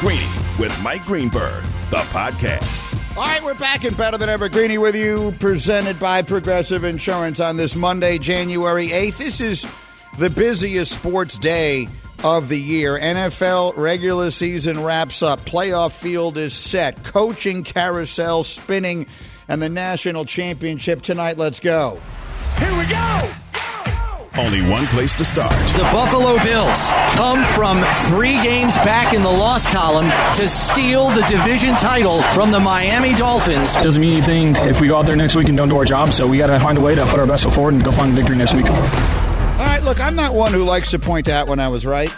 Greeny with Mike Greenberg, the podcast. All right, we're back in Better Than Ever Greeny with you, presented by Progressive Insurance on this Monday, January 8th. This is the busiest sports day of the year. NFL regular season wraps up, playoff field is set, coaching carousel spinning, and the national championship tonight. Let's go. Here we go! Only one place to start. The Buffalo Bills come from three games back in the loss column to steal the division title from the Miami Dolphins. Doesn't mean anything if we go out there next week and don't do our job, so we got to find a way to put our best foot forward and go find victory next week. All right, look, I'm not one who likes to point out when I was right.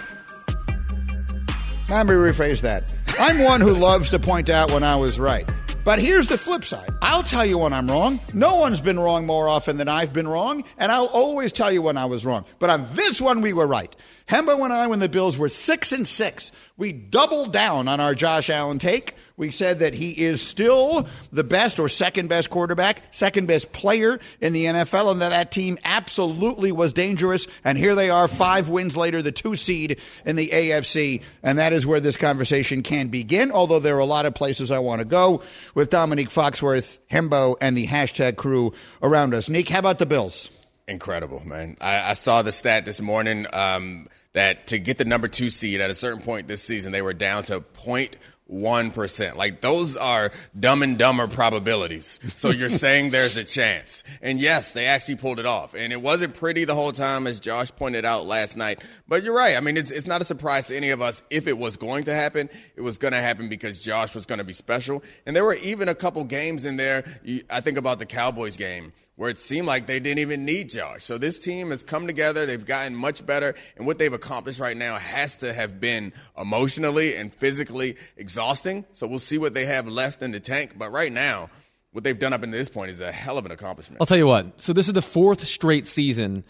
Let me rephrase that. I'm one who loves to point out when I was right. But here's the flip side. I'll tell you when I'm wrong. No one's been wrong more often than I've been wrong, and I'll always tell you when I was wrong. But on this one, we were right. Hembo and I, when the Bills were six and six, we doubled down on our Josh Allen take. We said that he is still the best or second best quarterback, second best player in the NFL, and that that team absolutely was dangerous. And here they are, five wins later, the two seed in the AFC. And that is where this conversation can begin, although there are a lot of places I want to go with Domonique Foxworth, Hembo, and the hashtag crew around us. Nick, how about the Bills? Incredible, man. I, I saw the stat this morning um, that to get the number two seed at a certain point this season, they were down to 0.1%. Like, those are dumb and dumber probabilities. So you're saying there's a chance. And yes, they actually pulled it off. And it wasn't pretty the whole time, as Josh pointed out last night. But you're right. I mean, it's, it's not a surprise to any of us. If it was going to happen, it was going to happen because Josh was going to be special. And there were even a couple games in there. I think about the Cowboys game where it seemed like they didn't even need Josh. So this team has come together. They've gotten much better. And what they've accomplished right now has to have been emotionally and physically exhausting. So we'll see what they have left in the tank. But right now, what they've done up until this point is a hell of an accomplishment. I'll tell you what. So this is the fourth straight season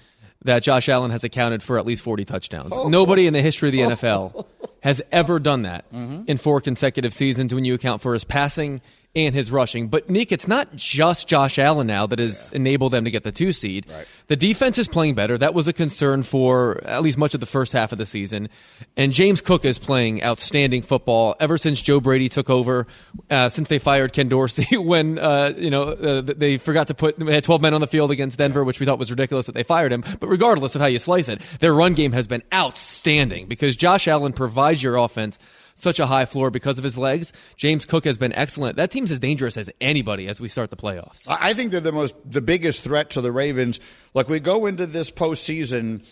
that Josh Allen has accounted for at least 40 touchdowns. Oh. Nobody in the history of the oh. NFL has ever done that mm-hmm. in four consecutive seasons when you account for his passing and his rushing. But Nick, it's not just Josh Allen now that has enabled them to get the two seed. The defense is playing better. That was a concern for at least much of the first half of the season. And James Cook is playing outstanding football ever since Joe Brady took over, uh, since they fired Ken Dorsey when uh, you know uh, they forgot to put they had 12 men on the field against Denver, which we thought was ridiculous that they fired him. But regardless of how you slice it, their run game has been outstanding because Josh Allen provides your offense such a high floor because of his legs. James Cook has been excellent. That team's as dangerous as anybody as we start the playoffs. I think they're the most the biggest threat to the Ravens. Like we go into this postseason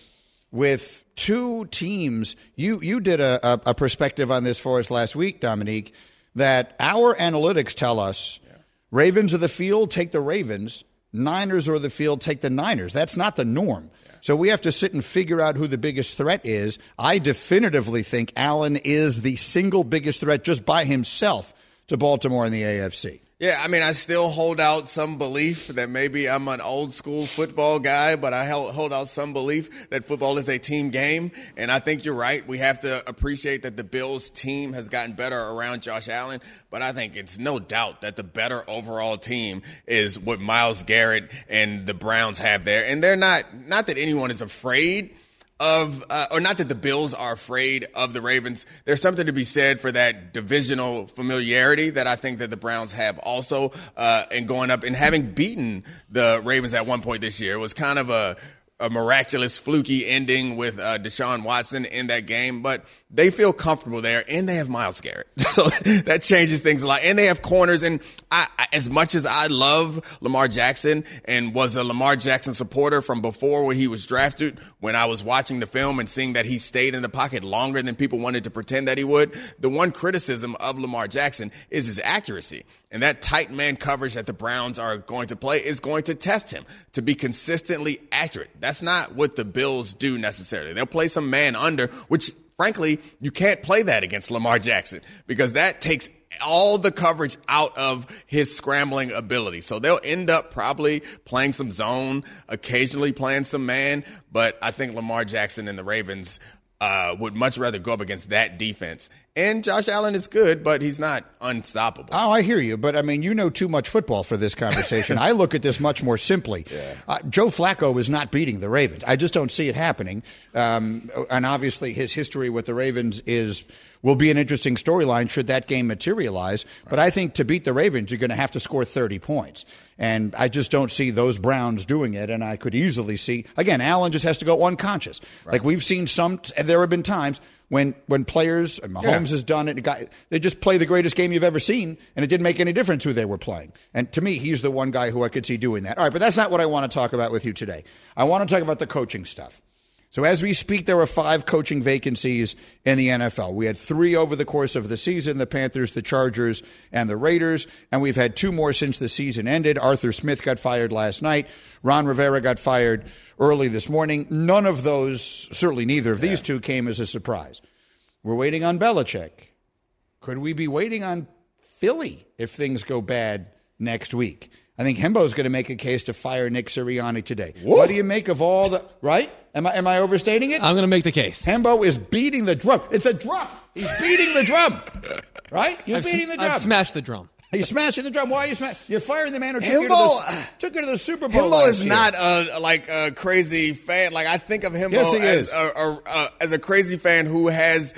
with two teams. You you did a, a, a perspective on this for us last week, Domonique. That our analytics tell us Ravens of the field take the Ravens, Niners or the field take the Niners. That's not the norm. So we have to sit and figure out who the biggest threat is. I definitively think Allen is the single biggest threat just by himself to Baltimore in the AFC. Yeah, I mean, I still hold out some belief that maybe I'm an old school football guy, but I hold out some belief that football is a team game. And I think you're right. We have to appreciate that the Bills team has gotten better around Josh Allen, but I think it's no doubt that the better overall team is what Myles Garrett and the Browns have there. And they're not, not that anyone is afraid of, uh, or not that the Bills are afraid of the Ravens. There's something to be said for that divisional familiarity that I think that the Browns have also, uh, in going up and having beaten the Ravens at one point this year. It was kind of a, a miraculous fluky ending with uh, Deshaun Watson in that game, but they feel comfortable there, and they have Myles Garrett, so that changes things a lot. And they have corners, and I, I, as much as I love Lamar Jackson and was a Lamar Jackson supporter from before when he was drafted, when I was watching the film and seeing that he stayed in the pocket longer than people wanted to pretend that he would, the one criticism of Lamar Jackson is his accuracy. And that tight man coverage that the Browns are going to play is going to test him to be consistently accurate. That's not what the Bills do necessarily. They'll play some man under, which frankly, you can't play that against Lamar Jackson because that takes all the coverage out of his scrambling ability. So they'll end up probably playing some zone, occasionally playing some man, but I think Lamar Jackson and the Ravens uh, would much rather go up against that defense. And Josh Allen is good, but he's not unstoppable. Oh, I hear you, but I mean, you know too much football for this conversation. I look at this much more simply. Yeah. Uh, Joe Flacco is not beating the Ravens. I just don't see it happening. Um, and obviously, his history with the Ravens is will be an interesting storyline should that game materialize. Right. But I think to beat the Ravens, you're going to have to score 30 points. And I just don't see those Browns doing it. And I could easily see, again, Allen just has to go unconscious. Right. Like we've seen some, there have been times when when players, and Mahomes yeah. has done it, got, they just play the greatest game you've ever seen, and it didn't make any difference who they were playing. And to me, he's the one guy who I could see doing that. All right, but that's not what I want to talk about with you today. I want to talk about the coaching stuff. So as we speak, there are five coaching vacancies in the NFL. We had three over the course of the season the Panthers, the Chargers, and the Raiders. And we've had two more since the season ended. Arthur Smith got fired last night. Ron Rivera got fired early this morning. None of those, certainly neither of these two, came as a surprise. We're waiting on Belichick. Could we be waiting on Philly if things go bad next week? I think Hembo is going to make a case to fire Nick Sirianni today. Whoa. What do you make of all the right? Am I am I overstating it? I'm going to make the case. Hembo is beating the drum. It's a drum. He's beating the drum. Right? You're I've beating the drum. I've smashed the drum. He's smashing the drum. Why are you smashing? You're firing the man who took, you to the, took you to the Super Bowl. Hembo is year. not a like a crazy fan. Like I think of Hembo yes, as a, a, a, as a crazy fan who has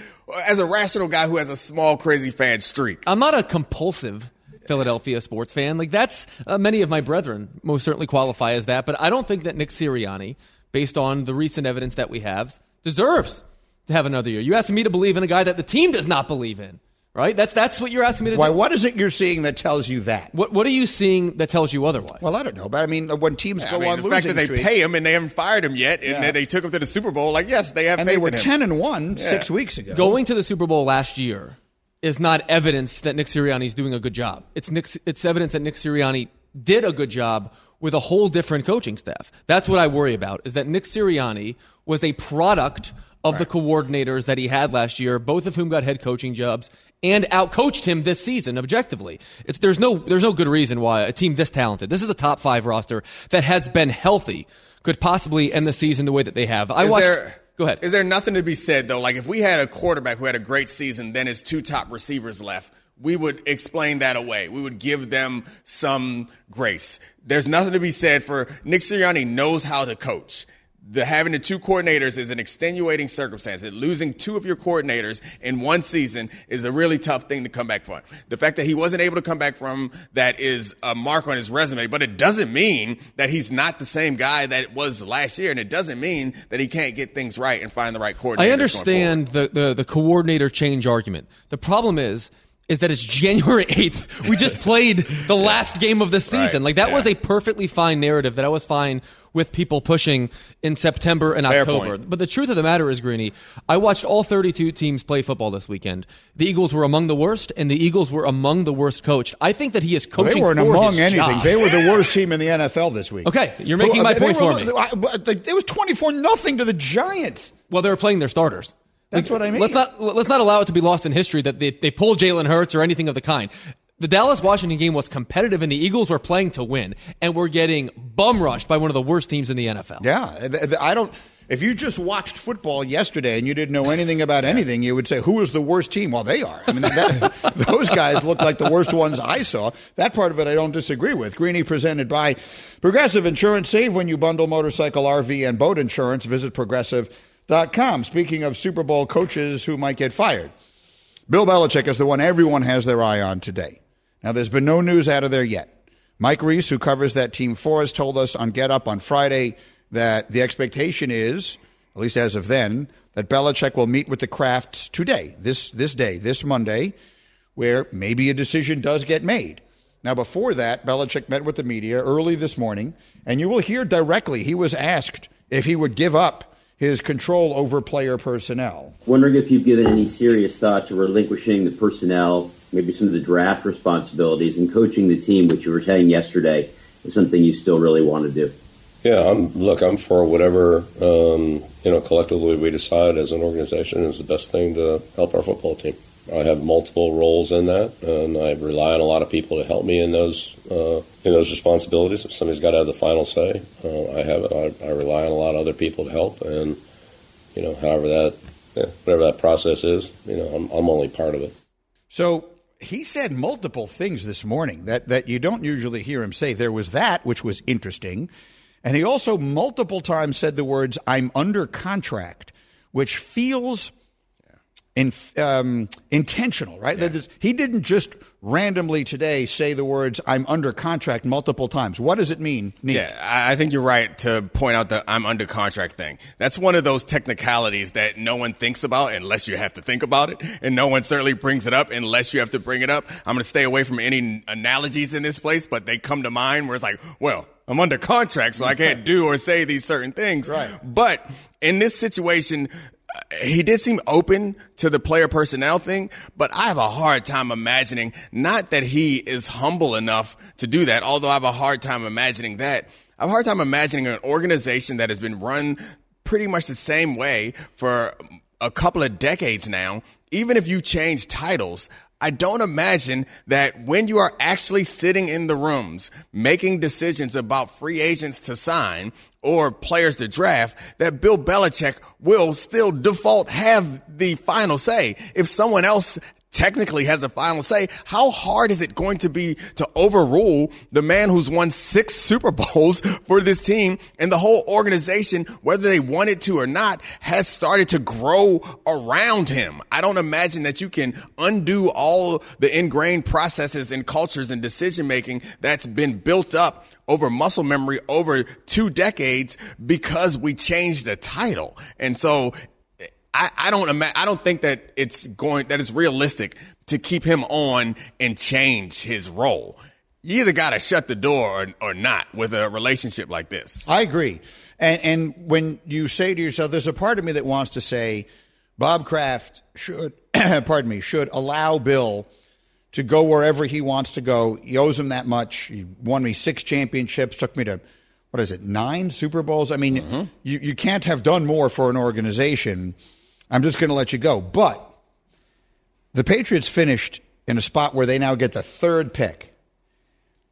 as a rational guy who has a small crazy fan streak. I'm not a compulsive Philadelphia sports fan. Like that's uh, many of my brethren most certainly qualify as that, but I don't think that Nick Sirianni, based on the recent evidence that we have, deserves to have another year. You asking me to believe in a guy that the team does not believe in. Right? That's that's what you're asking me to Why, do. What is it you're seeing that tells you that? What What are you seeing that tells you otherwise? Well, I don't know, but I mean, when teams yeah, go I mean, on the fact that they streak, pay him and they haven't fired him yet, and yeah. they took him to the Super Bowl, like yes, they have. And they were ten and one yeah. six weeks ago. Going to the Super Bowl last year is not evidence that Nick Sirianni is doing a good job. It's Nick, it's evidence that Nick Sirianni did a good job with a whole different coaching staff. That's what I worry about. Is that Nick Sirianni was a product of right. the coordinators that he had last year, both of whom got head coaching jobs and outcoached him this season objectively. It's, there's no there's no good reason why a team this talented, this is a top five roster that has been healthy, could possibly end the season the way that they have. I is watched. There, Go ahead. Is there nothing to be said though? Like if we had a quarterback who had a great season, then his two top receivers left, we would explain that away. We would give them some grace. There's nothing to be said for Nick Sirianni knows how to coach the having the two coordinators is an extenuating circumstance. That losing two of your coordinators in one season is a really tough thing to come back from. The fact that he wasn't able to come back from that is a mark on his resume, but it doesn't mean that he's not the same guy that was last year, and it doesn't mean that he can't get things right and find the right coordinator. I understand the, the the coordinator change argument. The problem is is that it's January 8th. We just played the last game of the season. Right. Like that yeah. was a perfectly fine narrative that I was fine with people pushing in September and Fair October. Point. But the truth of the matter is, Greeny, I watched all 32 teams play football this weekend. The Eagles were among the worst, and the Eagles were among the worst coached. I think that he is coaching. Well, they weren't among anything. Job. They were the worst team in the NFL this week. Okay, you're making my point were, for me. It was 24 nothing to the Giants. Well, they were playing their starters. That's what I mean. Let's not let's not allow it to be lost in history that they, they pulled Jalen Hurts or anything of the kind. The Dallas Washington game was competitive, and the Eagles were playing to win, and we're getting bum rushed by one of the worst teams in the NFL. Yeah, I don't. If you just watched football yesterday and you didn't know anything about anything, you would say, "Who is the worst team?" Well, they are. I mean, that, those guys look like the worst ones I saw. That part of it, I don't disagree with. Greeny presented by Progressive Insurance. Save when you bundle motorcycle, RV, and boat insurance. Visit Progressive com. Speaking of Super Bowl coaches who might get fired, Bill Belichick is the one everyone has their eye on today. Now, there's been no news out of there yet. Mike Reiss, who covers that team for us, told us on Get Up on Friday that the expectation is, at least as of then, that Belichick will meet with the Krafts today, this, this day, this Monday, where maybe a decision does get made. Now, before that, Belichick met with the media early this morning, and you will hear directly he was asked if he would give up his control over player personnel. Wondering if you've given any serious thought to relinquishing the personnel, maybe some of the draft responsibilities, and coaching the team, which you were saying yesterday is something you still really want to do. Yeah, I'm look. I'm for whatever um, you know collectively we decide as an organization is the best thing to help our football team. I have multiple roles in that, and I rely on a lot of people to help me in those uh, in those responsibilities. If somebody's got to have the final say, uh, I have it. I, I, rely on a lot of other people to help, and you know, however that yeah, whatever that process is, you know, I'm, I'm only part of it. So he said multiple things this morning that that you don't usually hear him say. There was that, which was interesting. And he also multiple times said the words, I'm under contract, which feels in, um, intentional, right? Yeah. He didn't just randomly today say the words "I'm under contract" multiple times. What does it mean? Nick? Yeah, I think you're right to point out the "I'm under contract" thing. That's one of those technicalities that no one thinks about unless you have to think about it, and no one certainly brings it up unless you have to bring it up. I'm going to stay away from any analogies in this place, but they come to mind where it's like, well. I'm under contract, so I can't do or say these certain things. Right. But in this situation, he did seem open to the player personnel thing, but I have a hard time imagining not that he is humble enough to do that, although I have a hard time imagining that. I have a hard time imagining an organization that has been run pretty much the same way for a couple of decades now. Even if you change titles, I don't imagine that when you are actually sitting in the rooms making decisions about free agents to sign or players to draft, that Bill Belichick will still default have the final say. If someone else technically has the final say, how hard is it going to be to overrule the man who's won six Super Bowls for this team and the whole organization, whether they wanted to or not, has started to grow around him. I don't imagine that you can undo all the ingrained processes and cultures and decision making that's been built up over muscle memory over two decades because we changed the title. And so I, I don't ima- I don't think that it's going that it's realistic to keep him on and change his role. You either got to shut the door or, or not with a relationship like this. I agree. And and when you say to yourself, there's a part of me that wants to say, Bob Kraft should, pardon me, should allow Bill to go wherever he wants to go. He owes him that much. He won me six championships, took me to what is it, nine Super Bowls? I mean, mm-hmm. you, you can't have done more for an organization I'm just going to let you go. But the Patriots finished in a spot where they now get the third pick.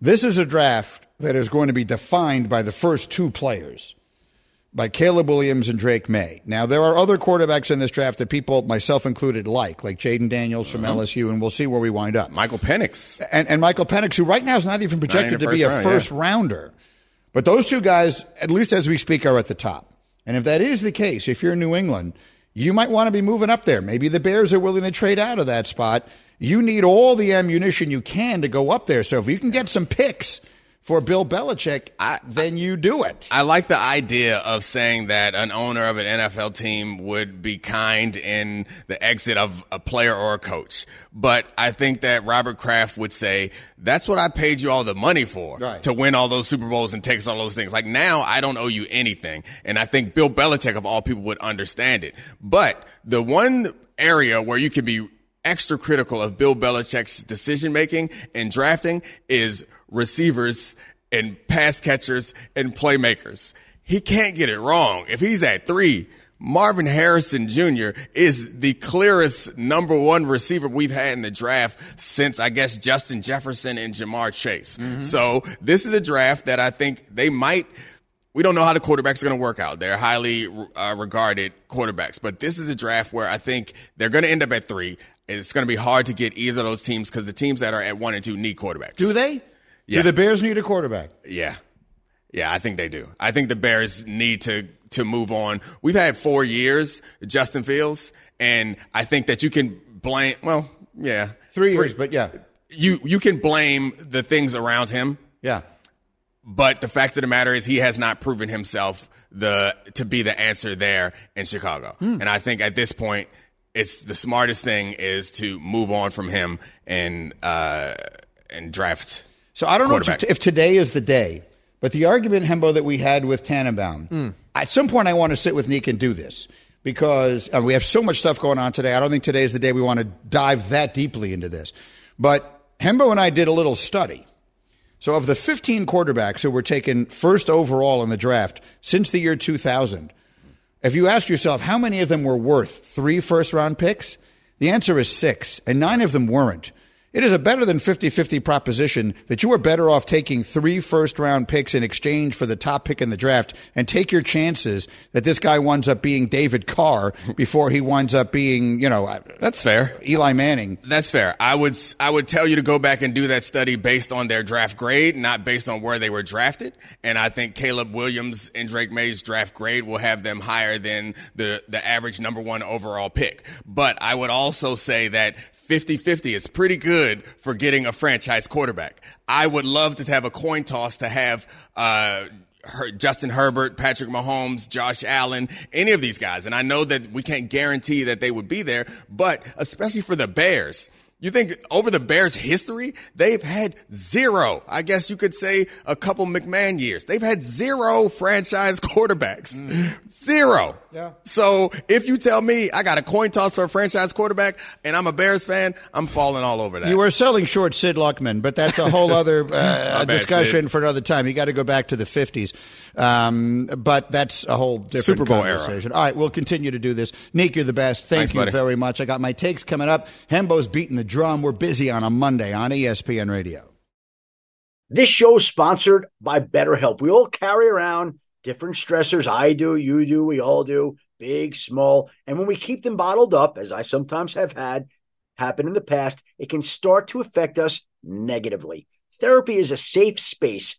This is a draft that is going to be defined by the first two players, by Caleb Williams and Drake Maye. Now, there are other quarterbacks in this draft that people, myself included, like, like Jayden Daniels from uh-huh. LSU, and we'll see where we wind up. Michael Penix. And, and Michael Penix, who right now is not even projected not to be a round, first yeah. rounder. But those two guys, at least as we speak, are at the top. And if that is the case, if you're in New England, you might want to be moving up there. Maybe the Bears are willing to trade out of that spot. You need all the ammunition you can to go up there. So if you can get some picks for Bill Belichick, I, then you do it. I like the idea of saying that an owner of an NFL team would be kind in the exit of a player or a coach. But I think that Robert Kraft would say, that's what I paid you all the money for right. to win all those Super Bowls and take all those things. Like now I don't owe you anything. And I think Bill Belichick of all people would understand it. But the one area where you can be extra critical of Bill Belichick's decision making and drafting is receivers and pass catchers and playmakers. He can't get it wrong. If he's at three, Marvin Harrison Jr. is the clearest number one receiver we've had in the draft since, I guess, Justin Jefferson and Ja'Marr Chase. Mm-hmm. So this is a draft that I think they might. We don't know how the quarterbacks are going to work out. They're highly uh, regarded quarterbacks, but this is a draft where I think they're going to end up at three. It's going to be hard to get either of those teams because the teams that are at one and two need quarterbacks. Do they? Yeah. Do the Bears need a quarterback? Yeah. Yeah, I think they do. I think the Bears need to to move on. We've had four years, Justin Fields, and I think that you can blame. Well, yeah, three, three years, but yeah, you you can blame the things around him. Yeah, but the fact of the matter is, he has not proven himself the to be the answer there in Chicago. Hmm. And I think at this point, it's the smartest thing is to move on from him and uh, and draft so I don't know if today is the day, but the argument, Hembo, that we had with Tannenbaum, mm. at some point I want to sit with Nick and do this because we have so much stuff going on today. I don't think today is the day we want to dive that deeply into this. But Hembo and I did a little study So, of the 15 quarterbacks who were taken first overall in the draft since the year 2000, if you ask yourself how many of them were worth three first round picks, the answer is six, and nine of them weren't. It is a better than 50 50 proposition that you are better off taking three first round picks in exchange for the top pick in the draft and take your chances that this guy winds up being David Carr before he winds up being, you know, that's fair. Eli Manning. That's fair. I would I would tell you to go back and do that study based on their draft grade, not based on where they were drafted. And I think Caleb Williams and Drake Maye's draft grade will have them higher than the the average number 1 overall pick. But I would also say that 50-50 is pretty good for getting a franchise quarterback. I would love to have a coin toss to have uh, Justin Herbert, Patrick Mahomes, Josh Allen, any of these guys. And I know that we can't guarantee that they would be there, but especially for the Bears, you think over the Bears' history, they've had zero, I guess you could say a couple McMahon years. They've had zero franchise quarterbacks. Mm. Zero. Yeah. So if you tell me I got a coin toss for a franchise quarterback and I'm a Bears fan, I'm falling all over that. You were selling short Sid Luckman, but that's a whole other uh, discussion bad, for another time. You got to go back to the 50s. Um, but that's a whole different Super Bowl conversation. Era. All right, we'll continue to do this. Nick, you're the best. Thank Thanks, you buddy. very much. I got my takes coming up. Hembo's beating the drum. We're busy on a Monday on ESPN Radio. This show is sponsored by BetterHelp. We all carry around different stressors. I do, you do, we all do, big, small. And when we keep them bottled up, as I sometimes have had happen in the past, it can start to affect us negatively. Therapy is a safe space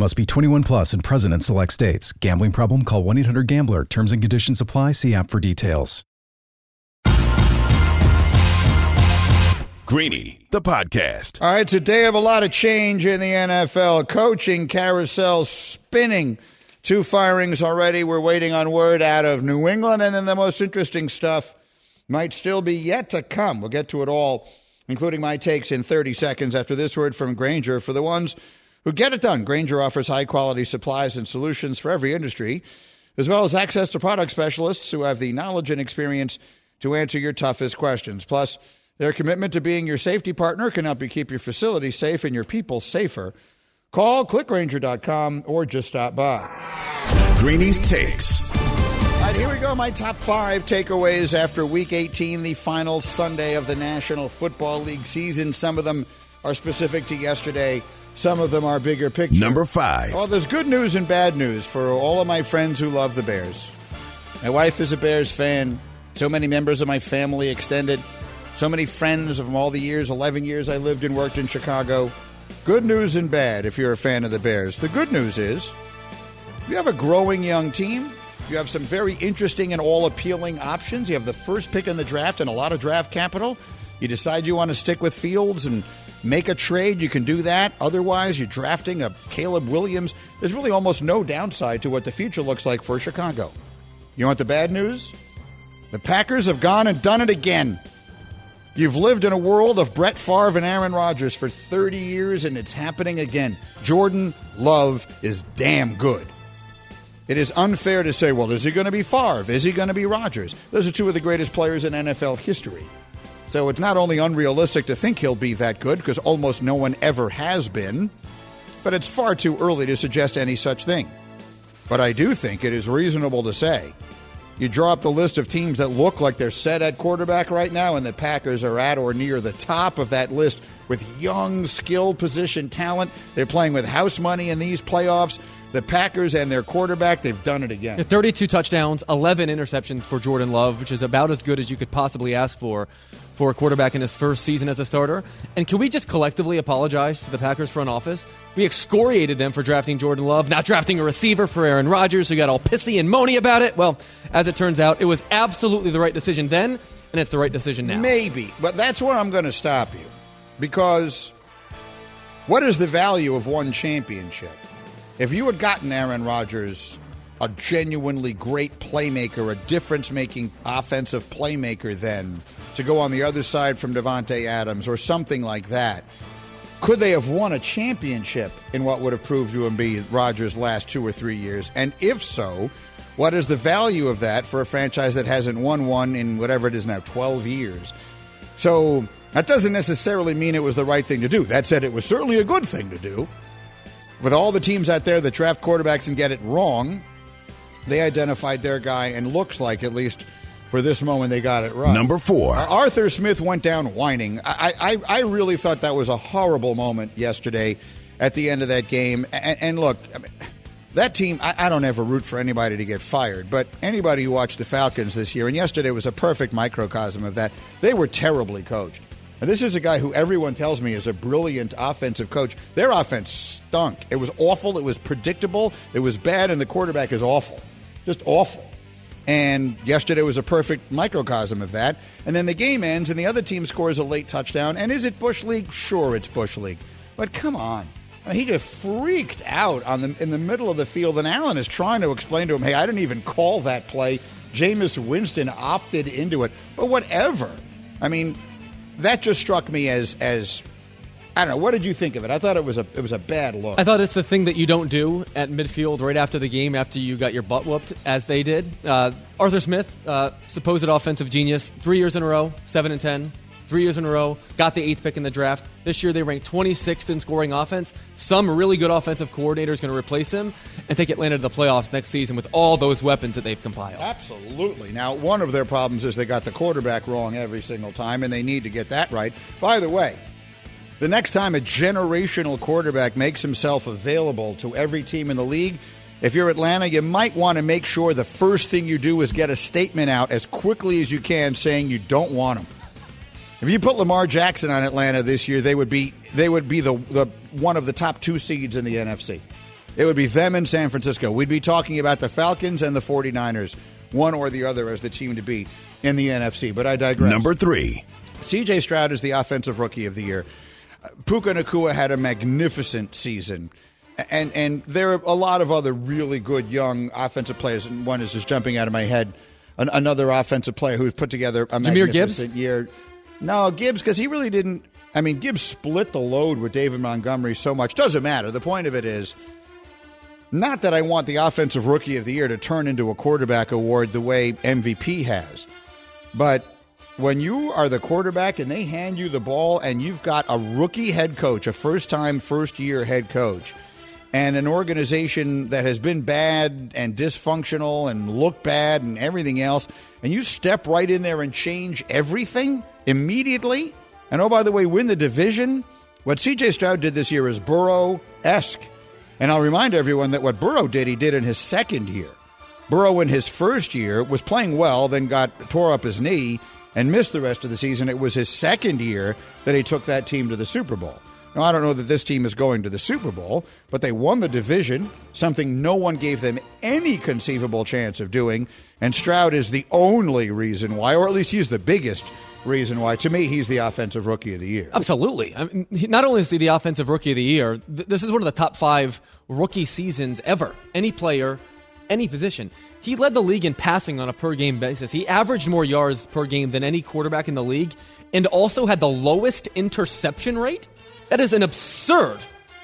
Must be 21 plus and present in select states. Gambling problem? Call 1 800 GAMBLER. Terms and conditions apply. See app for details. Greeny, the podcast. All right, it's a day of a lot of change in the NFL. Coaching carousel spinning. Two firings already. We're waiting on word out of New England, and then the most interesting stuff might still be yet to come. We'll get to it all, including my takes in 30 seconds after this word from Grainger. For the ones who get it done, Grainger offers high quality supplies and solutions for every industry, as well as access to product specialists who have the knowledge and experience to answer your toughest questions. Plus, their commitment to being your safety partner can help you keep your facility safe and your people safer. Call click grainger.com or just stop by. Greeny's Takes. All right, here we go. My top five takeaways after week 18, the final Sunday of the National Football League season. Some of them are specific to yesterday, some of them are bigger picture. Number five. Well, there's good news and bad news for all of my friends who love the Bears. My wife is a Bears fan. So many members of my family extended. So many friends from all the years, 11 years I lived and worked in Chicago. Good news and bad if you're a fan of the Bears. The good news is you have a growing young team. You have some very interesting and all appealing options. You have the first pick in the draft and a lot of draft capital. You decide you want to stick with Fields and make a trade, you can do that. Otherwise, you're drafting a Caleb Williams. There's really almost no downside to what the future looks like for Chicago. You want the bad news? The Packers have gone and done it again. You've lived in a world of Brett Favre and Aaron Rodgers for 30 years, and it's happening again. Jordan Love is damn good. It is unfair to say, well, is he going to be Favre? Is he going to be Rodgers? Those are two of the greatest players in NFL history. So it's not only unrealistic to think he'll be that good, because almost no one ever has been, but it's far too early to suggest any such thing. But I do think it is reasonable to say you draw up the list of teams that look like they're set at quarterback right now, and the Packers are at or near the top of that list with young, skilled position talent. They're playing with house money in these playoffs. The Packers and their quarterback, they've done it again. 32 touchdowns, 11 interceptions for Jordan Love, which is about as good as you could possibly ask for for a quarterback in his first season as a starter. And can we just collectively apologize to the Packers front office? We excoriated them for drafting Jordan Love, not drafting a receiver for Aaron Rodgers, who got all pissy and moany about it. Well, as it turns out, it was absolutely the right decision then, and it's the right decision now. Maybe, but that's where I'm going to stop you. Because what is the value of one championship? If you had gotten Aaron Rodgers, a genuinely great playmaker, a difference making offensive playmaker, then to go on the other side from Davante Adams or something like that, could they have won a championship in what would have proved to be Rodgers' last two or three years? And if so, what is the value of that for a franchise that hasn't won one in whatever it is now, 12 years? So that doesn't necessarily mean it was the right thing to do. That said, it was certainly a good thing to do. With all the teams out there that draft quarterbacks and get it wrong, they identified their guy, and looks like, at least for this moment, they got it right. Number four. Uh, Arthur Smith went down whining. I, I, I really thought that was a horrible moment yesterday at the end of that game. And, and look, I mean, that team, I, I, don't ever root for anybody to get fired, but anybody who watched the Falcons this year, and yesterday was a perfect microcosm of that, they were terribly coached. And this is a guy who everyone tells me is a brilliant offensive coach. Their offense stunk. It was awful. It was predictable. It was bad, and the quarterback is awful. Just awful. And yesterday was a perfect microcosm of that. And then the game ends, and the other team scores a late touchdown. And is it Bush League? Sure, it's Bush League. But come on. I mean, he just freaked out on the, in the middle of the field, and Allen is trying to explain to him, hey, I didn't even call that play. Jameis Winston opted into it. But whatever. I mean, that just struck me as as I don't know. What did you think of it? I thought it was a it was a bad look. I thought it's the thing that you don't do at midfield right after the game after you got your butt whooped, as they did. Uh, Arthur Smith, uh, supposed offensive genius, three years in a row, seven and ten. Three years in a row, got the eighth pick in the draft. This year they ranked 26th in scoring offense. Some really good offensive coordinator is going to replace him and take Atlanta to the playoffs next season with all those weapons that they've compiled. Absolutely. Now, one of their problems is they got the quarterback wrong every single time, and they need to get that right. By the way, the next time a generational quarterback makes himself available to every team in the league, if you're Atlanta, you might want to make sure the first thing you do is get a statement out as quickly as you can saying you don't want him. If you put Lamar Jackson on Atlanta this year, they would be they would be the, the one of the top two seeds in the NFC. It would be them and San Francisco. We'd be talking about the Falcons and the 49ers, one or the other as the team to beat in the NFC. But I digress. Number three. CJ Stroud is the offensive rookie of the year. Puka Nacua had a magnificent season. And and there are a lot of other really good young offensive players, and one is just jumping out of my head. An, another offensive player who's put together a Jahmyr Gibbs? year. No, Gibbs, because he really didn't. I mean, Gibbs split the load with David Montgomery so much. Doesn't matter. The point of it is not that I want the Offensive Rookie of the Year to turn into a quarterback award the way MVP has, but when you are the quarterback and they hand you the ball and you've got a rookie head coach, a first time, first year head coach, and an organization that has been bad and dysfunctional and looked bad and everything else, and you step right in there and change everything immediately, and oh, by the way, win the division. What CJ Stroud did this year is Burrow esque. And I'll remind everyone that what Burrow did, he did in his second year. Burrow in his first year was playing well, then got tore up his knee and missed the rest of the season. It was his second year that he took that team to the Super Bowl. Now, I don't know that this team is going to the Super Bowl, but they won the division, something no one gave them any conceivable chance of doing. And Stroud is the only reason why, or at least he's the biggest reason why. To me, he's the offensive rookie of the year. Absolutely. I mean, not only is he the offensive rookie of the year, th- this is one of the top five rookie seasons ever. Any player, any position. He led the league in passing on a per game basis. He averaged more yards per game than any quarterback in the league and also had the lowest interception rate that is an absurd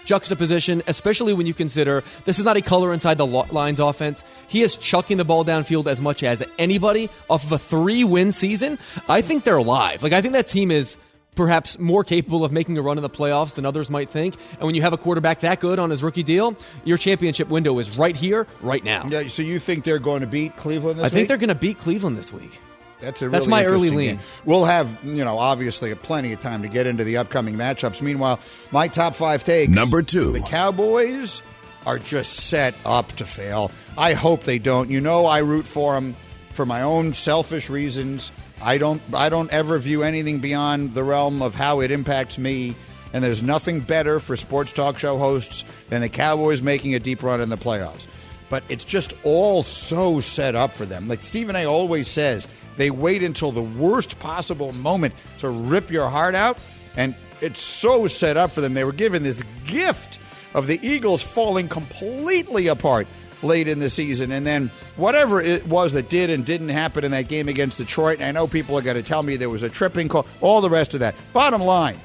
juxtaposition, especially when you consider this is not a color inside the lines offense. He is chucking the ball downfield as much as anybody off of a three win season. I think they're alive. Like, I think that team is perhaps more capable of making a run in the playoffs than others might think. And when you have a quarterback that good on his rookie deal, your championship window is right here, right now. Yeah, so you think they're going to beat Cleveland this I week? I think they're going to beat Cleveland this week. That's a really That's my early lean. game. We'll have, you know, obviously plenty of time to get into the upcoming matchups. Meanwhile, my top five takes. Number two. The Cowboys are just set up to fail. I hope they don't. You know, I root for them for my own selfish reasons. I don't. I don't ever view anything beyond the realm of how it impacts me. And there's nothing better for sports talk show hosts than the Cowboys making a deep run in the playoffs. But it's just all so set up for them. Like Stephen A. always says, they wait until the worst possible moment to rip your heart out. And it's so set up for them. They were given this gift of the Eagles falling completely apart late in the season. And then whatever it was that did and didn't happen in that game against Detroit, and I know people are going to tell me there was a tripping call, all the rest of that. Bottom line,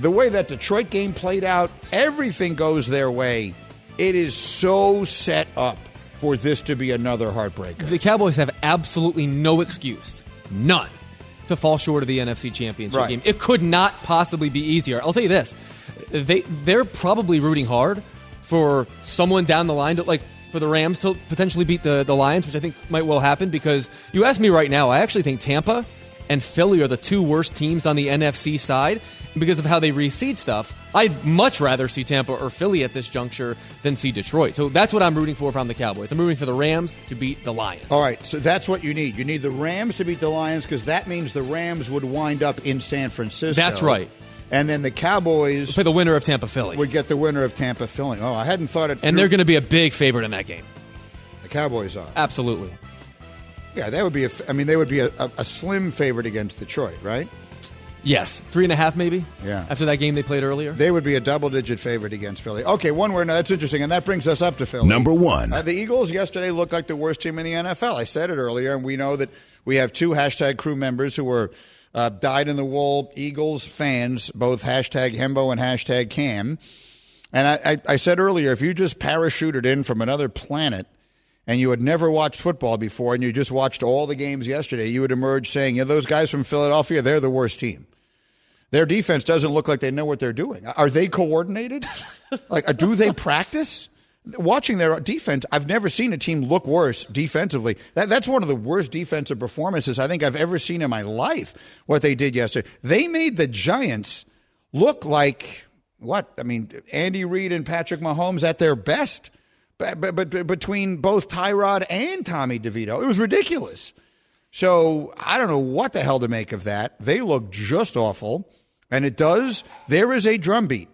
the way that Detroit game played out, everything goes their way. It is so set up for this to be another heartbreaker. The Cowboys have absolutely no excuse, none, to fall short of the NFC Championship Right. game. It could not possibly be easier. I'll tell you this: they they're probably rooting hard for someone down the line to like for the Rams to potentially beat the the Lions, which I think might well happen. Because you ask me right now, I actually think Tampa and Philly are the two worst teams on the NFC side because of how they reseed stuff. I'd much rather see Tampa or Philly at this juncture than see Detroit. So that's what I'm rooting for if I'm the Cowboys. I'm rooting for the Rams to beat the Lions. All right, so that's what you need. You need the Rams to beat the Lions because that means the Rams would wind up in San Francisco. That's right. And then the Cowboys play the winner of Tampa Philly. would get the winner of Tampa Philly. Oh, I hadn't thought it. And they're going to be a big favorite in that game. The Cowboys are. Absolutely. Yeah, that would be. A, I mean, they would be a, a, a slim favorite against Detroit, right? Yes. Three and a half, maybe? Yeah. After that game they played earlier? They would be a double-digit favorite against Philly. Okay, one word. Now that's interesting, and that brings us up to Philly. Number one. Uh, the Eagles yesterday looked like the worst team in the NFL. I said it earlier, and we know that we have two hashtag crew members who were uh, dyed in the wool Eagles fans, both hashtag Hembo and hashtag Cam. And I, I, I said earlier, if you just parachuted in from another planet and you had never watched football before and you just watched all the games yesterday, you would emerge saying, yeah, those guys from Philadelphia, they're the worst team. Their defense doesn't look like they know what they're doing. Are they coordinated? like, uh, do they practice? Watching their defense, I've never seen a team look worse defensively. That, that's one of the worst defensive performances I think I've ever seen in my life. What they did yesterday, they made the Giants look like what? I mean, Andy Reid and Patrick Mahomes at their best, but, but, but between both Tyrod and Tommy DeVito, it was ridiculous. So I don't know what the hell to make of that. They look just awful. And it does, there is a drumbeat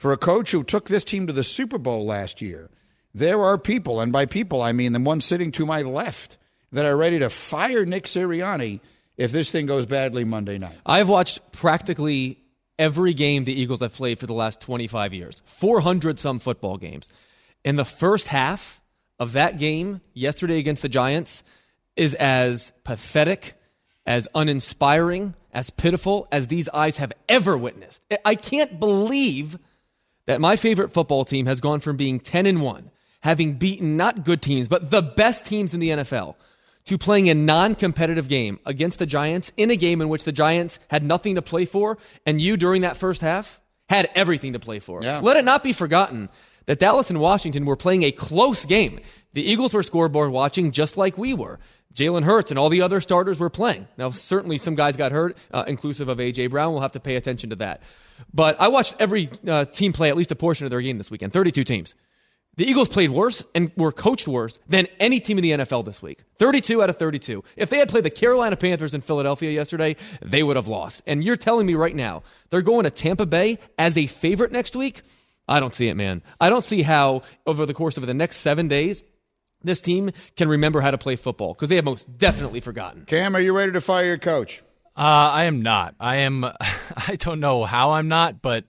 for a coach who took this team to the Super Bowl last year. There are people, and by people I mean the one sitting to my left, that are ready to fire Nick Sirianni if this thing goes badly Monday night. I've watched practically every game the Eagles have played for the last 25 years 400 some football games. In the first half of that game yesterday against the Giants is as pathetic, as uninspiring, as pitiful as these eyes have ever witnessed. I can't believe that my favorite football team has gone from being 10 and 1, having beaten not good teams, but the best teams in the NFL, to playing a non competitive game against the Giants in a game in which the Giants had nothing to play for, and you during that first half had everything to play for. Yeah. Let it not be forgotten that Dallas and Washington were playing a close game. The Eagles were scoreboard watching just like we were. Jalen Hurts and all the other starters were playing. Now, certainly some guys got hurt, uh, inclusive of A.J. Brown. We'll have to pay attention to that. But I watched every uh, team play at least a portion of their game this weekend 32 teams. The Eagles played worse and were coached worse than any team in the NFL this week. 32 out of 32. If they had played the Carolina Panthers in Philadelphia yesterday, they would have lost. And you're telling me right now they're going to Tampa Bay as a favorite next week? I don't see it, man. I don't see how over the course of the next seven days this team can remember how to play football because they have most definitely forgotten. Cam, are you ready to fire your coach? Uh, I am not. I am. I don't know how I'm not, but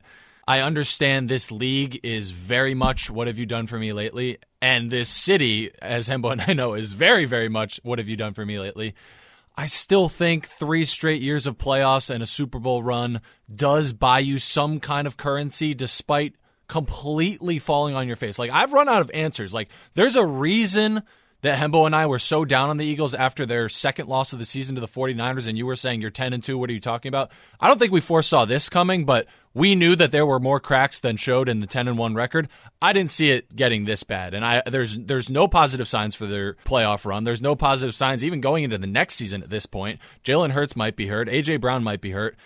I understand this league is very much what have you done for me lately, and this city, as Hembo and I know, is very, very much what have you done for me lately. I still think three straight years of playoffs and a Super Bowl run does buy you some kind of currency, despite completely falling on your face. Like I've run out of answers. Like there's a reason that Hembo and I were so down on the Eagles after their second loss of the season to the 49ers and you were saying you're 10 and 2 what are you talking about? I don't think we foresaw this coming, but we knew that there were more cracks than showed in the 10 and 1 record. I didn't see it getting this bad. And I there's there's no positive signs for their playoff run. There's no positive signs even going into the next season at this point. Jalen Hurts might be hurt, AJ Brown might be hurt.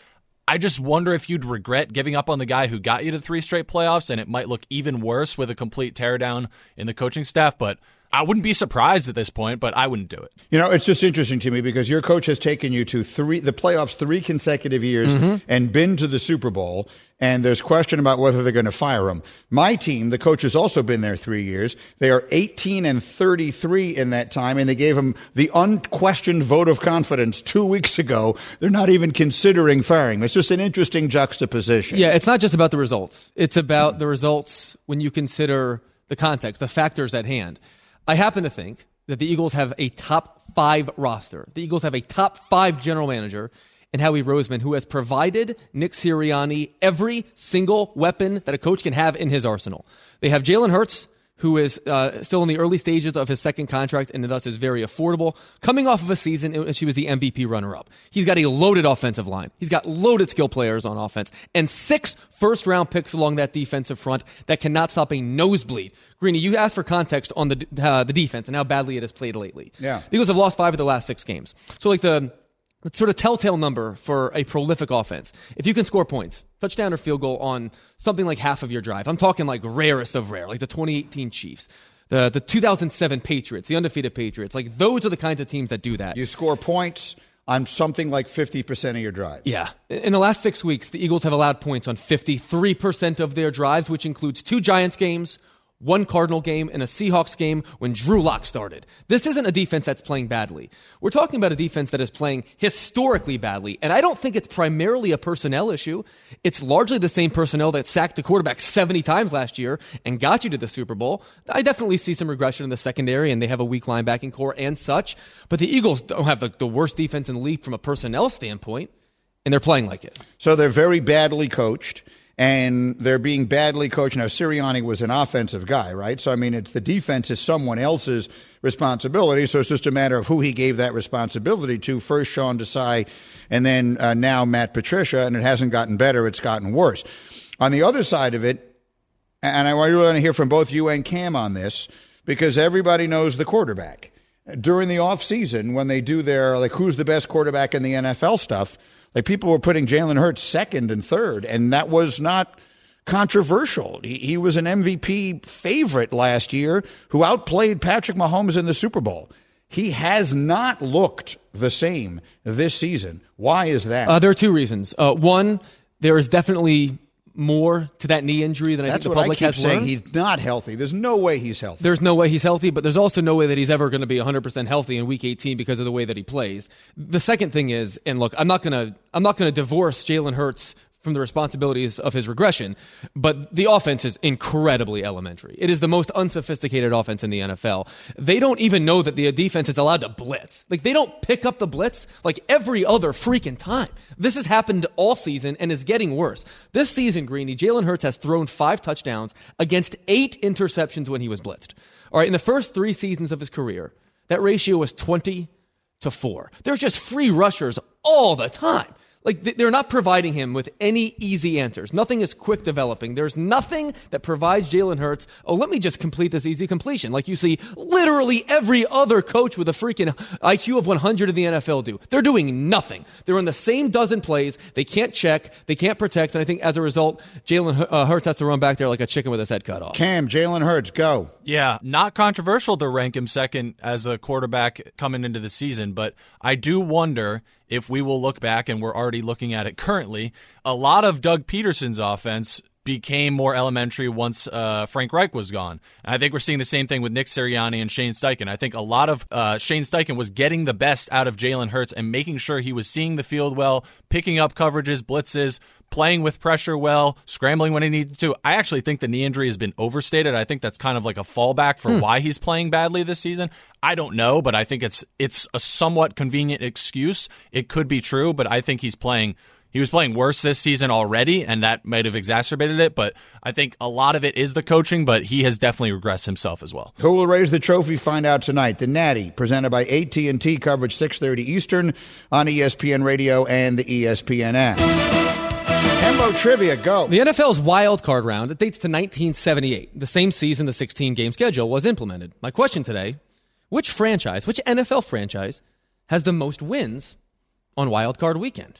I just wonder if you'd regret giving up on the guy who got you to three straight playoffs, and it might look even worse with a complete teardown in the coaching staff. But I wouldn't be surprised at this point, but I wouldn't do it. You know, it's just interesting to me because your coach has taken you to three the playoffs three consecutive years Mm-hmm. and been to the Super Bowl. And there's question about whether they're going to fire him. My team, the coach has also been there three years. They are 18 and 33 in that time, and they gave him the unquestioned vote of confidence two weeks ago. They're not even considering firing. him. It's just an interesting juxtaposition. Yeah, it's not just about the results. It's about the results when you consider the context, the factors at hand. I happen to think that the Eagles have a top five roster. The Eagles have a top five general manager in Howie Roseman, who has provided Nick Sirianni every single weapon that a coach can have in his arsenal. They have Jalen Hurts, who is uh, still in the early stages of his second contract and thus is very affordable, coming off of a season in which he was the MVP runner up. He's got a loaded offensive line. He's got loaded skill players on offense and six first round picks along that defensive front that cannot stop a nosebleed. Greeny, you asked for context on the, uh, the defense and how badly it has played lately. Yeah. The Eagles have lost five of the last six games. So, like, the sort of telltale number for a prolific offense. If you can score points, touchdown or field goal on something like half of your drive, I'm talking like rarest of rare, like the 2018 Chiefs, the, the 2007 Patriots, the undefeated Patriots. Like, those are the kinds of teams that do that. You score points on something like 50% of your drives. Yeah. In the last six weeks, the Eagles have allowed points on 53% of their drives, which includes two Giants games, one Cardinal game, and a Seahawks game when Drew Lock started. This isn't a defense that's playing badly. We're talking about a defense that is playing historically badly, and I don't think it's primarily a personnel issue. It's largely the same personnel that sacked the quarterback 70 times last year and got you to the Super Bowl. I definitely see some regression in the secondary, and they have a weak linebacking corps and such, but the Eagles don't have the, the worst defense in the league from a personnel standpoint, and they're playing like it. So they're very badly coached, and they're being badly coached. Now, Sirianni was an offensive guy, right? So, I mean, it's the defense is someone else's responsibility. So it's just a matter of who he gave that responsibility to. First, Sean Desai, and then uh, now Matt Patricia, and it hasn't gotten better, it's gotten worse. On the other side of it, and I really want to hear from both you and Cam on this, because everybody knows the quarterback. During the offseason, when they do their, like, who's the best quarterback in the NFL stuff, like people were putting Jalen Hurts second and third, and that was not controversial. He, he was an MVP favorite last year who outplayed Patrick Mahomes in the Super Bowl. He has not looked the same this season. Why is that? Uh, there are two reasons. Uh, one, there is definitely more to that knee injury than I think the what public I keep has saying. learned. He's not healthy. There's no way he's healthy. There's no way he's healthy, but there's also no way that he's ever going to be 100% healthy in week 18 because of the way that he plays. The second thing is, and look, I'm not going to I'm not going to divorce Jalen Hurts from the responsibilities of his regression, but the offense is incredibly elementary. It is the most unsophisticated offense in the NFL. They don't even know that the defense is allowed to blitz. Like they don't pick up the blitz like every other freaking time. This has happened all season and is getting worse. This season, Greeny, Jalen Hurts has thrown five touchdowns against eight interceptions when he was blitzed. All right, in the first three seasons of his career, that ratio was 20 to 4. They're just free rushers all the time. Like they're not providing him with any easy answers. Nothing is quick developing. There's nothing that provides Jalen Hurts. Oh, let me just complete this easy completion, like you see literally every other coach with a freaking IQ of 100 in the NFL do. They're doing nothing. They're in the same dozen plays. They can't check. They can't protect. And I think as a result, Jalen uh, Hurts has to run back there like a chicken with his head cut off. Cam, Jalen Hurts, go. Yeah, not controversial to rank him second as a quarterback coming into the season, but I do wonder if we will look back and we're already looking at it currently, a lot of Doug Pederson's offense became more elementary once uh, Frank Reich was gone. And I think we're seeing the same thing with Nick Sirianni and Shane Steichen. I think a lot of uh, Shane Steichen was getting the best out of Jalen Hurts and making sure he was seeing the field well, picking up coverages, blitzes, playing with pressure well, scrambling when he needed to. I actually think the knee injury has been overstated. I think that's kind of like a fallback for hmm. why he's playing badly this season. I don't know, but I think it's it's a somewhat convenient excuse. It could be true, but I think he's playing he was playing worse this season already, and that might have exacerbated it. But I think a lot of it is the coaching, but he has definitely regressed himself as well. Who will raise the trophy? Find out tonight. The Natty, presented by AT and T, coverage six thirty Eastern on ESPN Radio and the ESPN app. Hembo trivia, go. The NFL's wild card round it dates to 1978, the same season the 16 game schedule was implemented. My question today: Which franchise, which NFL franchise, has the most wins on wild card weekend?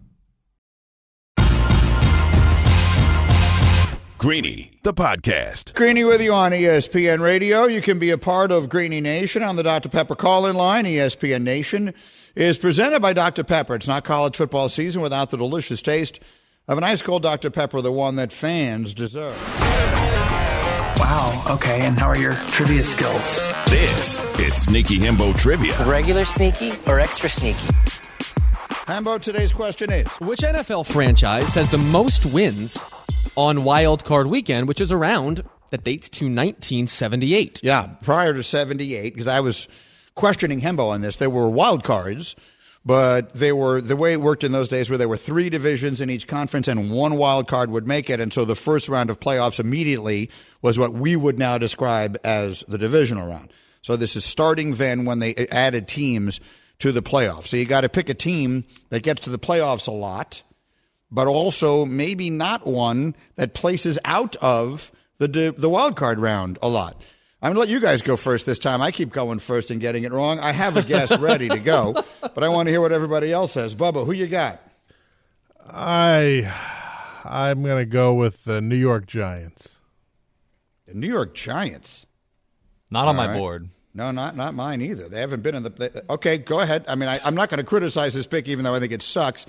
Greeny, the podcast. Greeny with you on ESPN Radio. You can be a part of Greeny Nation on the Dr. Pepper call in line. ESPN Nation is presented by Dr. Pepper. It's not college football season without the delicious taste of an ice cold Dr. Pepper, the one that fans deserve. Wow. Okay. And how are your trivia skills? This is Sneaky Hembo Trivia. Regular sneaky or extra sneaky? Hembo, today's question is Which NFL franchise has the most wins on Wild Card Weekend, which is around that dates to 1978. Yeah, prior to 78, because I was questioning Hembo on this. There were wild cards, but they were the way it worked in those days where there were three divisions in each conference and one wild card would make it. And so the first round of playoffs immediately was what we would now describe as the divisional round. So this is starting then when they added teams to the playoffs. So you got to pick a team that gets to the playoffs a lot but also maybe not one that places out of the the wild card round a lot. I'm going to let you guys go first this time. I keep going first and getting it wrong. I have a guess ready to go, but I want to hear what everybody else says. Bubba, who you got? I I'm going to go with the New York Giants. The New York Giants. Not on All my right. board. No, not not mine either. They haven't been in the. They, okay, go ahead. I mean, I, I'm not going to criticize this pick, even though I think it sucks,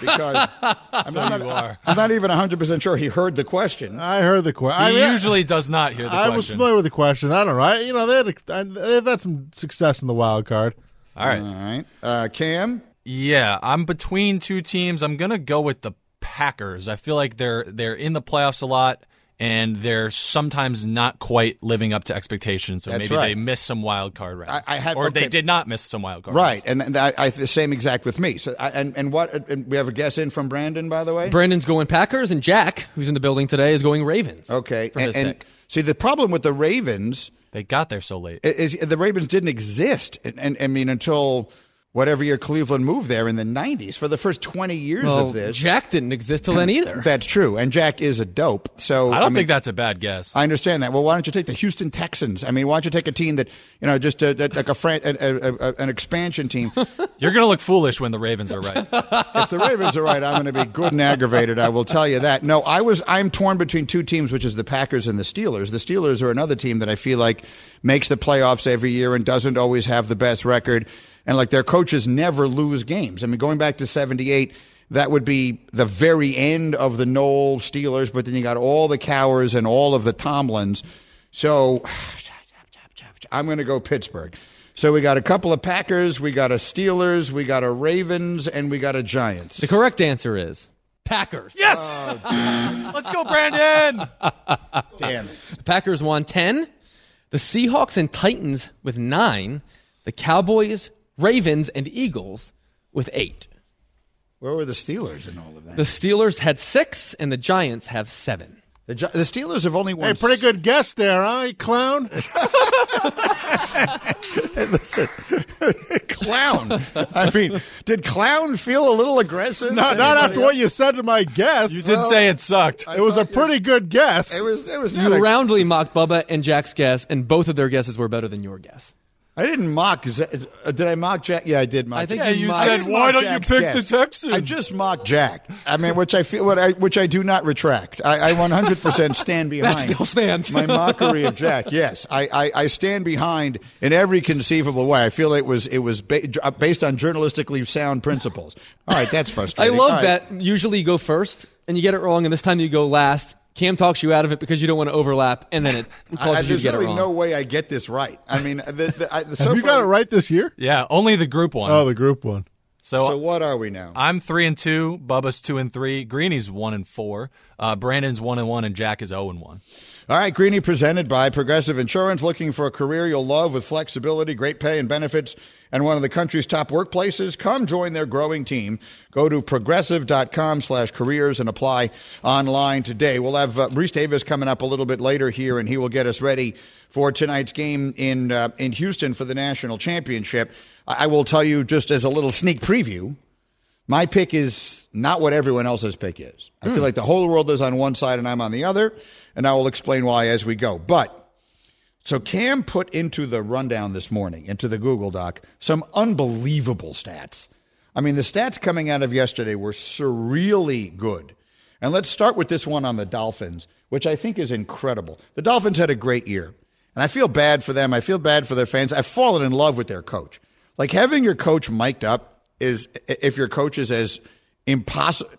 because I'm, So not, you are. I'm not even 100 percent sure he heard the question. I heard the question. He usually does not hear the question. I was familiar with the question. I don't know. I, you know, they had I- they've had some success in the wild card. All right. All right, uh, Cam. Yeah, I'm between two teams. I'm gonna go with the Packers. I feel like they're they're in the playoffs a lot, and they're sometimes not quite living up to expectations. So That's maybe right. they miss some wild card rounds, I had- or they did not miss some wild card. Right, and th- I, I the same exact with me. So, I, and and what? Uh, and we have a guess in from Brandon, by the way. Brandon's going Packers, and Jack, who's in the building today, is going Ravens. Okay, for and, his and pick. see the problem with the Ravens They got there so late. is the Ravens didn't exist, and, and I mean until whatever year Cleveland moved there in the '90s. For the first 20 years Well, of this, Jack didn't exist till then either. That's true, and Jack is a dope. So I don't mean, think that's a bad guess. I understand that. Well, why don't you take the Houston Texans? I mean, why don't you take a team that you know just a, like a, fran- a, an expansion team? You're gonna look foolish when the Ravens are right. if the Ravens are right, I'm going to be good and aggravated. I will tell you that. No, I was. I'm torn between two teams, which is the Packers and the Steelers. The Steelers are another team that I feel like makes the playoffs every year and doesn't always have the best record. And like their coaches never lose games. I mean, going back to '78. That would be the very end of the Noll Steelers, but then you got all the Cowhers and all of the Tomlins. So I'm going to go Pittsburgh. So we got a couple of Packers, we got a Steelers, we got a Ravens, and we got a Giants. The correct answer is Packers. Yes. Oh. Let's go, Brandon. Damn it. The Packers won 10. The Seahawks and Titans with 9. The Cowboys, Ravens, and Eagles with 8. Where were the Steelers in all of that? The Steelers had 6 and the Giants have 7. The, Gi- the Steelers have only won. Hey, pretty good guess there, huh, clown? Hey, listen, clown. I mean, did clown feel a little aggressive? not, not anybody after what you said to my guess. You did say it sucked. It was a pretty good guess. It was. It was. You Not a, roundly mocked Bubba and Jack's guess, and both of their guesses were better than your guess. I didn't mock. Uh, Did I mock Jack? Yeah, I did mock. I think Jack. you said, "Why don't you pick guess. the Texans?" I just mocked Jack. I mean, which I feel, what I, which I do not retract. I, I 100% stand behind. that still stands. my mockery of Jack. Yes, I, I, I stand behind in every conceivable way. I feel it was it was ba- based on journalistically sound principles. All right, that's frustrating. I love right. that. Usually you go first and you get it wrong, and this time you go last. Cam talks you out of it because you don't want to overlap, and then it causes I, you to there's get really it wrong. no way I get this right. I mean, the, the, I, so Have you far- got it right this year? Yeah, only the group one. Oh, the group one. so, So what are we now? I'm three and two. Bubba's two and three. Greeny's one and four. Uh, Brandon's one and one, and Jack is zero and one. All right, Greeny presented by Progressive Insurance. Looking for a career you'll love with flexibility, great pay, and benefits, and one of the country's top workplaces? Come join their growing team. Go to progressive.com slash careers and apply online today. We'll have uh, Rece Davis coming up a little bit later here, and he will get us ready for tonight's game in, uh, in Houston for the national championship. I I will tell you just as a little sneak preview. My pick is not what everyone else's pick is. I feel hmm. like the whole world is on one side and I'm on the other, and I will explain why as we go. But so Cam put into the rundown this morning, into the Google Doc, some unbelievable stats. I mean, the stats coming out of yesterday were surreally good. And let's start with this one on the Dolphins, which I think is incredible. The Dolphins had a great year. And I feel bad for them. I feel bad for their fans. I've fallen in love with their coach. Like having your coach mic'd up is, if your coach is as impossible,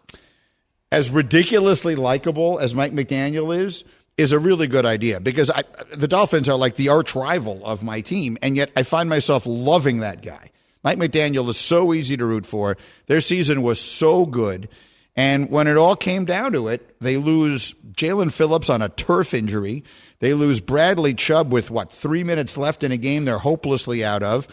as ridiculously likable as Mike McDaniel is, is a really good idea because I, the Dolphins are like the arch rival of my team, and yet I find myself loving that guy. Mike McDaniel is so easy to root for. Their season was so good. And when it all came down to it, they lose Jaelan Phillips on a turf injury. They lose Bradley Chubb with what, three minutes left in a game they're hopelessly out of.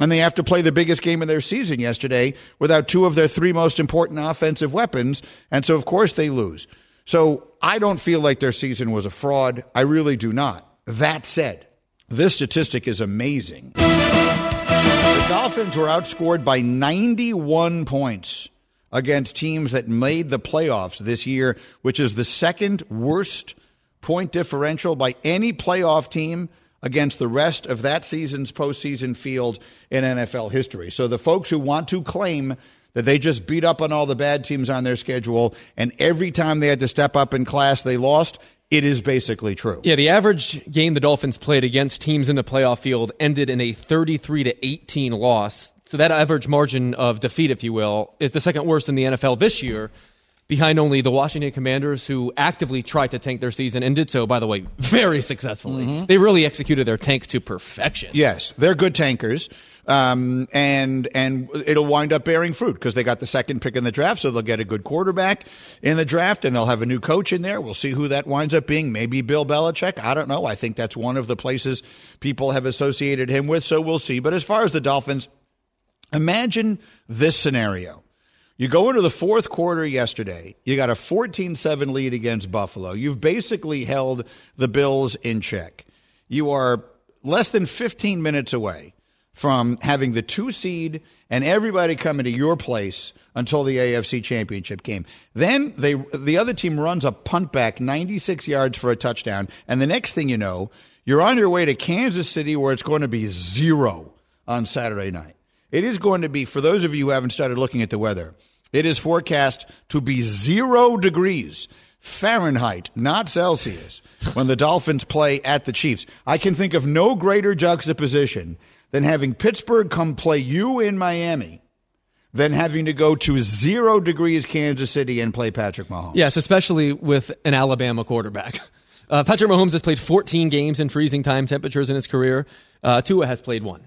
And they have to play the biggest game of their season yesterday without two of their three most important offensive weapons. And so, of course, they lose. So I don't feel like their season was a fraud. I really do not. That said, this statistic is amazing. The Dolphins were outscored by 91 points against teams that made the playoffs this year, which is the second worst point differential by any playoff team against the rest of that season's postseason field in NFL history. So the folks who want to claim that they just beat up on all the bad teams on their schedule and every time they had to step up in class they lost, it is basically true. Yeah, the average game the Dolphins played against teams in the playoff field ended in a 33 to 18 loss. So that average margin of defeat, if you will, is the second worst in the NFL this year, behind only the Washington Commanders, who actively tried to tank their season and did so, by the way, very successfully. Mm-hmm. They really executed their tank to perfection. Yes, they're good tankers. Um, and and it'll wind up bearing fruit because they got the second pick in the draft, so they'll get a good quarterback in the draft, and they'll have a new coach in there. We'll see who that winds up being. Maybe Bill Belichick. I don't know. I think that's one of the places people have associated him with, so we'll see. But as far as the Dolphins, imagine this scenario. You go into the fourth quarter yesterday. You got a 14 7 lead against Buffalo. You've basically held the Bills in check. You are less than 15 minutes away from having the two seed and everybody coming to your place until the AFC Championship game. Then they the other team runs a punt back 96 yards for a touchdown and the next thing you know, you're on your way to Kansas City where it's going to be 0 on Saturday night. It is going to be for those of you who haven't started looking at the weather. It is forecast to be 0 degrees Fahrenheit, not Celsius, when the Dolphins play at the Chiefs. I can think of no greater juxtaposition than having Pittsburgh come play you in Miami than having to go to zero degrees Kansas City and play Patrick Mahomes. Yes, especially with an Alabama quarterback. Uh, Patrick Mahomes has played 14 games in freezing time temperatures in his career. Uh, Tua has played one.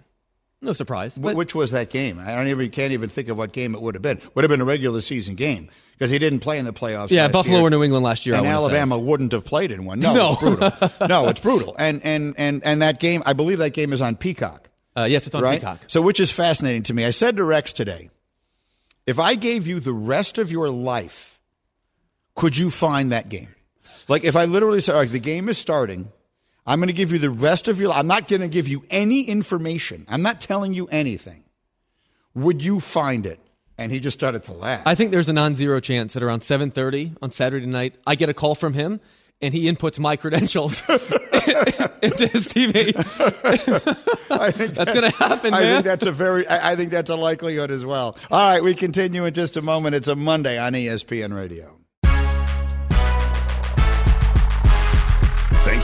No surprise. Wh- Which was that game? I don't even can't even think of what game it would have been. Would have been a regular season game because he didn't play in the playoffs. Yeah, Buffalo year. or New England last year. And wanna say. Alabama wouldn't have played in one. No, No. it's brutal. no, it's brutal. And and and and that game, I believe that game is on Peacock. Uh, yes, it's on right? Peacock. So, which is fascinating to me. I said to Rex today, if I gave you the rest of your life, could you find that game? Like, if I literally said, all right, the game is starting, I'm going to give you the rest of your life. I'm not going to give you any information. I'm not telling you anything. Would you find it? And he just started to laugh. I think there's a non-zero chance that around 7:30 on Saturday night, I get a call from him, and he inputs my credentials into his TV. I think That's gonna happen, I man. think that's a very. I think that's a likelihood as well. All right, we continue in just a moment. It's a Monday on ESPN Radio.